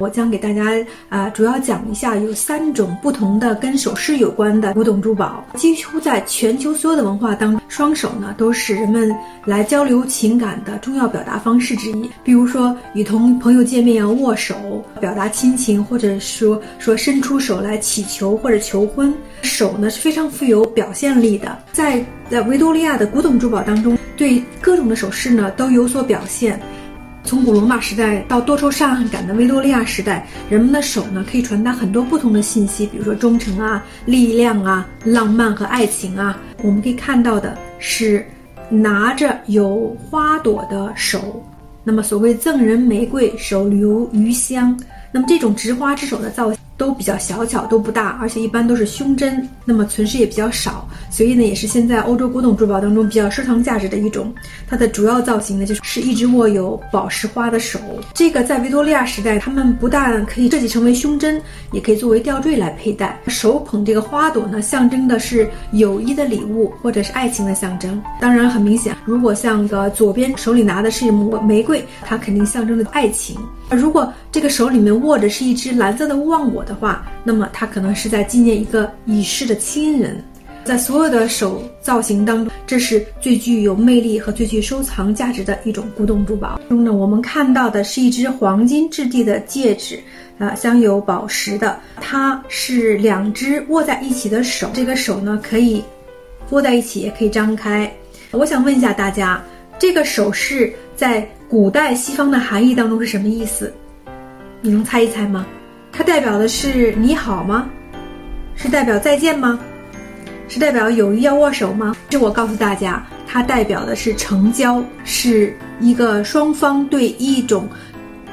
我将给大家啊、主要讲一下有三种不同的跟首饰有关的古董珠宝。几乎在全球所有的文化当中，双手呢都是人们来交流情感的重要表达方式之一。比如说，与同朋友见面要握手，表达亲情，或者说说伸出手来祈求或者求婚。手呢是非常富有表现力的，在在维多利亚的古董珠宝当中，对各种的首饰呢都有所表现。从古罗马时代到多愁善感的维多利亚时代，人们的手呢可以传达很多不同的信息，比如说忠诚啊、力量啊、浪漫和爱情啊。我们可以看到的是拿着有花朵的手，那么所谓赠人玫瑰，手留余香。那么这种执花之手的造型都比较小巧，都不大，而且一般都是胸针，那么存世也比较少，所以呢，也是现在欧洲古董珠宝当中比较收藏价值的一种。它的主要造型呢，就是一只握有宝石花的手。这个在维多利亚时代，他们不但可以设计成为胸针，也可以作为吊坠来佩戴。手捧这个花朵呢，象征的是友谊的礼物或者是爱情的象征。当然，很明显，如果像个左边手里拿的是玫玫瑰，它肯定象征着爱情。如果这个手里面握着是一只蓝色的忘我的话，那么它可能是在纪念一个已逝的亲人。在所有的手造型当中，这是最具有魅力和最具收藏价值的一种古董珠宝。中呢，我们看到的是一只黄金质地的戒指，啊，镶有宝石的。它是两只握在一起的手，这个手呢可以握在一起，也可以张开。我想问一下大家，这个手势在古代西方的含义当中是什么意思？你能猜一猜吗？它代表的是你好吗？是代表再见吗？是代表友谊要握手吗？这我告诉大家，它代表的是成交，是一个双方对一种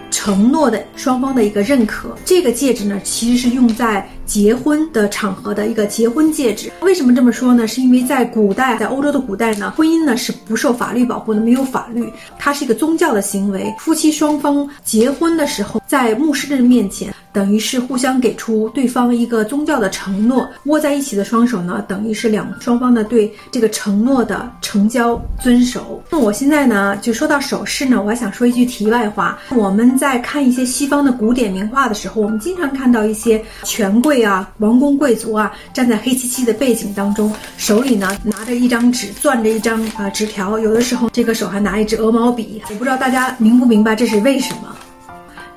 承诺的双方的一个认可。这个戒指呢，其实是用在结婚的场合的一个结婚戒指。为什么这么说呢？是因为在古代，在欧洲的古代呢，婚姻呢是不受法律保护的，没有法律，它是一个宗教的行为。夫妻双方结婚的时候，在牧师的面前。等于是互相给出对方一个宗教的承诺，握在一起的双手呢，等于是两双方呢对这个承诺的成交遵守。那我现在呢，就说到首饰呢，我还想说一句题外话。我们在看一些西方的古典名画的时候，我们经常看到一些权贵啊、王公贵族啊，站在黑漆漆的背景当中，手里呢拿着一张纸，攥着一张啊纸条，有的时候这个手还拿一支鹅毛笔。我不知道大家明不明白这是为什么。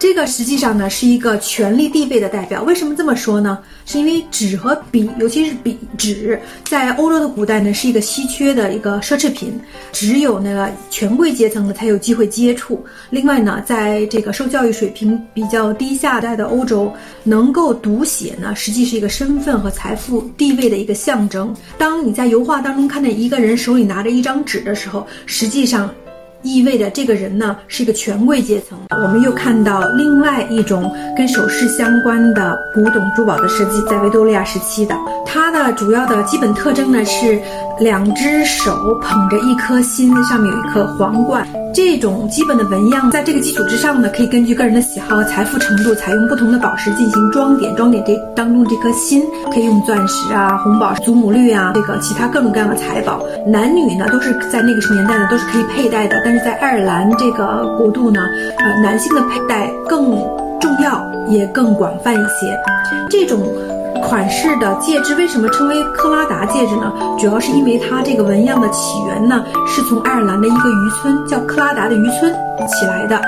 这个实际上呢是一个权力地位的代表。为什么这么说呢？是因为纸和笔，尤其是笔纸，在欧洲的古代呢是一个稀缺的一个奢侈品，只有那个权贵阶层的才有机会接触。另外呢，在这个受教育水平比较低下代的欧洲，能够读写呢，实际是一个身份和财富地位的一个象征。当你在油画当中看见一个人手里拿着一张纸的时候，实际上。意味着这个人呢是一个权贵阶层。我们又看到另外一种跟首饰相关的古董珠宝的设计，在维多利亚时期的，它的主要的基本特征呢是两只手捧着一颗心，上面有一颗皇冠。这种基本的纹样，在这个基础之上呢，可以根据个人的喜好和财富程度，采用不同的宝石进行装点。装点这当中这颗心，可以用钻石啊、红宝石、祖母绿啊，这个其他各种各样的财宝。男女呢，都是在那个年代呢，都是可以佩戴的。但是在爱尔兰这个国度呢，呃，男性的佩戴更重要，也更广泛一些。这种。款式的戒指为什么称为克拉达戒指呢？主要是因为它这个纹样的起源呢，是从爱尔兰的一个渔村叫克拉达的渔村起来的。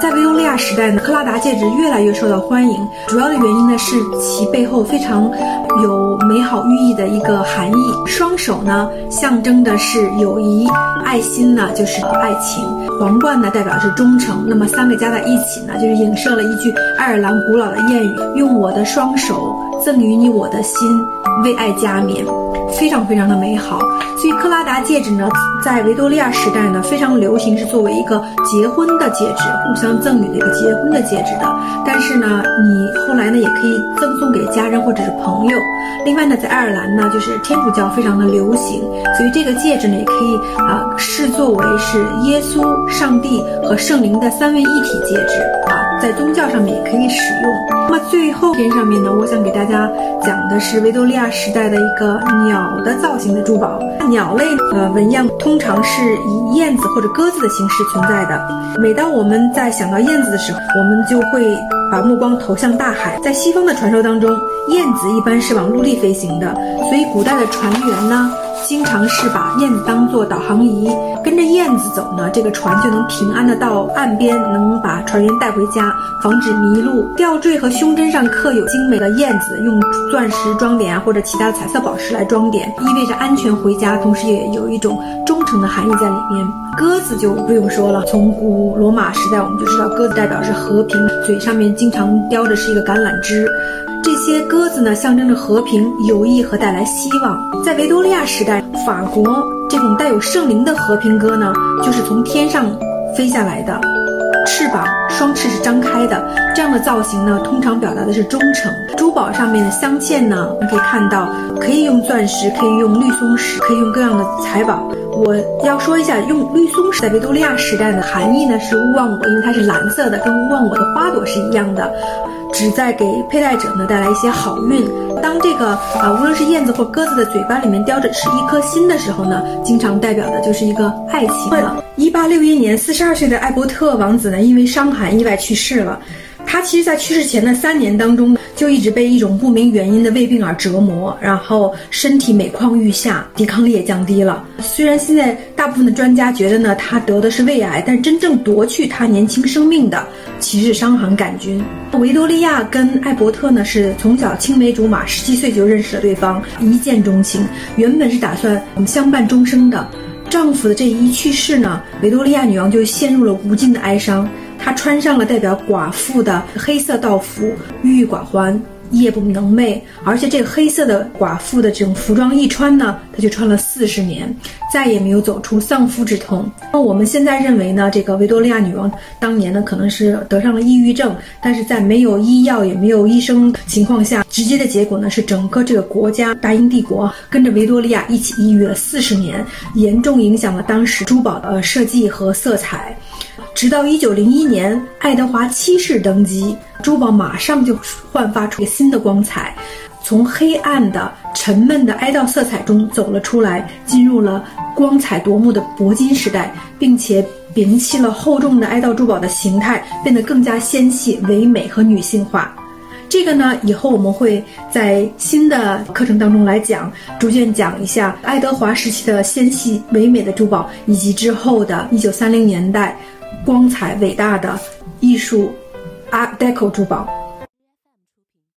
在维多利亚时代呢，克拉达戒指越来越受到欢迎，主要的原因呢是其背后非常有美好寓意的一个含义。双手呢象征的是友谊，爱心呢就是爱情，皇冠呢代表是忠诚。那么三个加在一起呢，就是影射了一句爱尔兰古老的谚语：用我的双手。赠予你我的心，为爱加冕，非常非常的美好。所以克拉达戒指呢，在维多利亚时代呢，非常流行，是作为一个结婚的戒指，互相赠予的一个结婚的戒指的。但是呢，你后来呢，也可以赠送给家人或者是朋友。另外呢，在爱尔兰呢，就是天主教非常的流行，所以这个戒指呢，也可以啊视作为是耶稣、上帝和圣灵的三位一体戒指啊，在宗教上面也可以使用。那么最后篇上面呢，我想给大家讲的是维多利亚时代的一个鸟的造型的珠宝。鸟类呃纹样通常是以燕子或者鸽子的形式存在的。每当我们在想到燕子的时候，我们就会把目光投向大海。在西方的传说当中，燕子一般是往陆地飞行的，所以古代的船员呢。经常是把燕子当做导航仪，跟着燕子走呢，这个船就能平安的到岸边，能把船员带回家，防止迷路。吊坠和胸针上刻有精美的燕子，用钻石装点啊，或者其他彩色宝石来装点，意味着安全回家，同时也有一种忠诚的含义在里面。鸽子就不用说了，从古罗马时代我们就知道，鸽子代表是和平，嘴上面经常叼着是一个橄榄枝。鸽子呢，象征着和平、友谊和带来希望。在维多利亚时代，法国这种带有圣灵的和平鸽呢，就是从天上飞下来的，翅膀双翅是张开的。这样的造型呢，通常表达的是忠诚。珠宝上面的镶嵌呢，我们可以看到，可以用钻石，可以用绿松石，可以用各样的财宝。我要说一下，用绿松石在维多利亚时代的含义呢，是勿忘我，因为它是蓝色的，跟勿忘我的花朵是一样的。旨在给佩戴者呢带来一些好运。当这个啊，无论是燕子或鸽子的嘴巴里面叼着是一颗心的时候呢，经常代表的就是一个爱情了。一八六一年，四十二岁的艾伯特王子呢，因为伤寒意外去世了。他其实，在去世前的三年当中，就一直被一种不明原因的胃病而折磨，然后身体每况愈下，抵抗力也降低了。虽然现在大部分的专家觉得呢，他得的是胃癌，但真正夺去他年轻生命的，其实是伤寒杆菌。维多利亚跟艾伯特呢，是从小青梅竹马，十七岁就认识了对方，一见钟情，原本是打算相伴终生的。丈夫的这一去世呢，维多利亚女王就陷入了无尽的哀伤。她穿上了代表寡妇的黑色道服，郁郁寡欢，夜不能寐。而且这个黑色的寡妇的这种服装一穿呢，她就穿了四十年，再也没有走出丧夫之痛。那我们现在认为呢，这个维多利亚女王当年呢可能是得上了抑郁症，但是在没有医药也没有医生情况下，直接的结果呢是整个这个国家大英帝国跟着维多利亚一起抑郁了四十年，严重影响了当时珠宝的设计和色彩。直到一九零一年，爱德华七世登基，珠宝马上就焕发出新的光彩，从黑暗的、沉闷的哀悼色彩中走了出来，进入了光彩夺目的铂金时代，并且摒弃了厚重的哀悼珠宝的形态，变得更加纤细、唯美和女性化。这个呢，以后我们会在新的课程当中来讲，逐渐讲一下爱德华时期的纤细唯美的珠宝，以及之后的一九三零年代。光彩伟大的艺术，Art Deco 珠宝。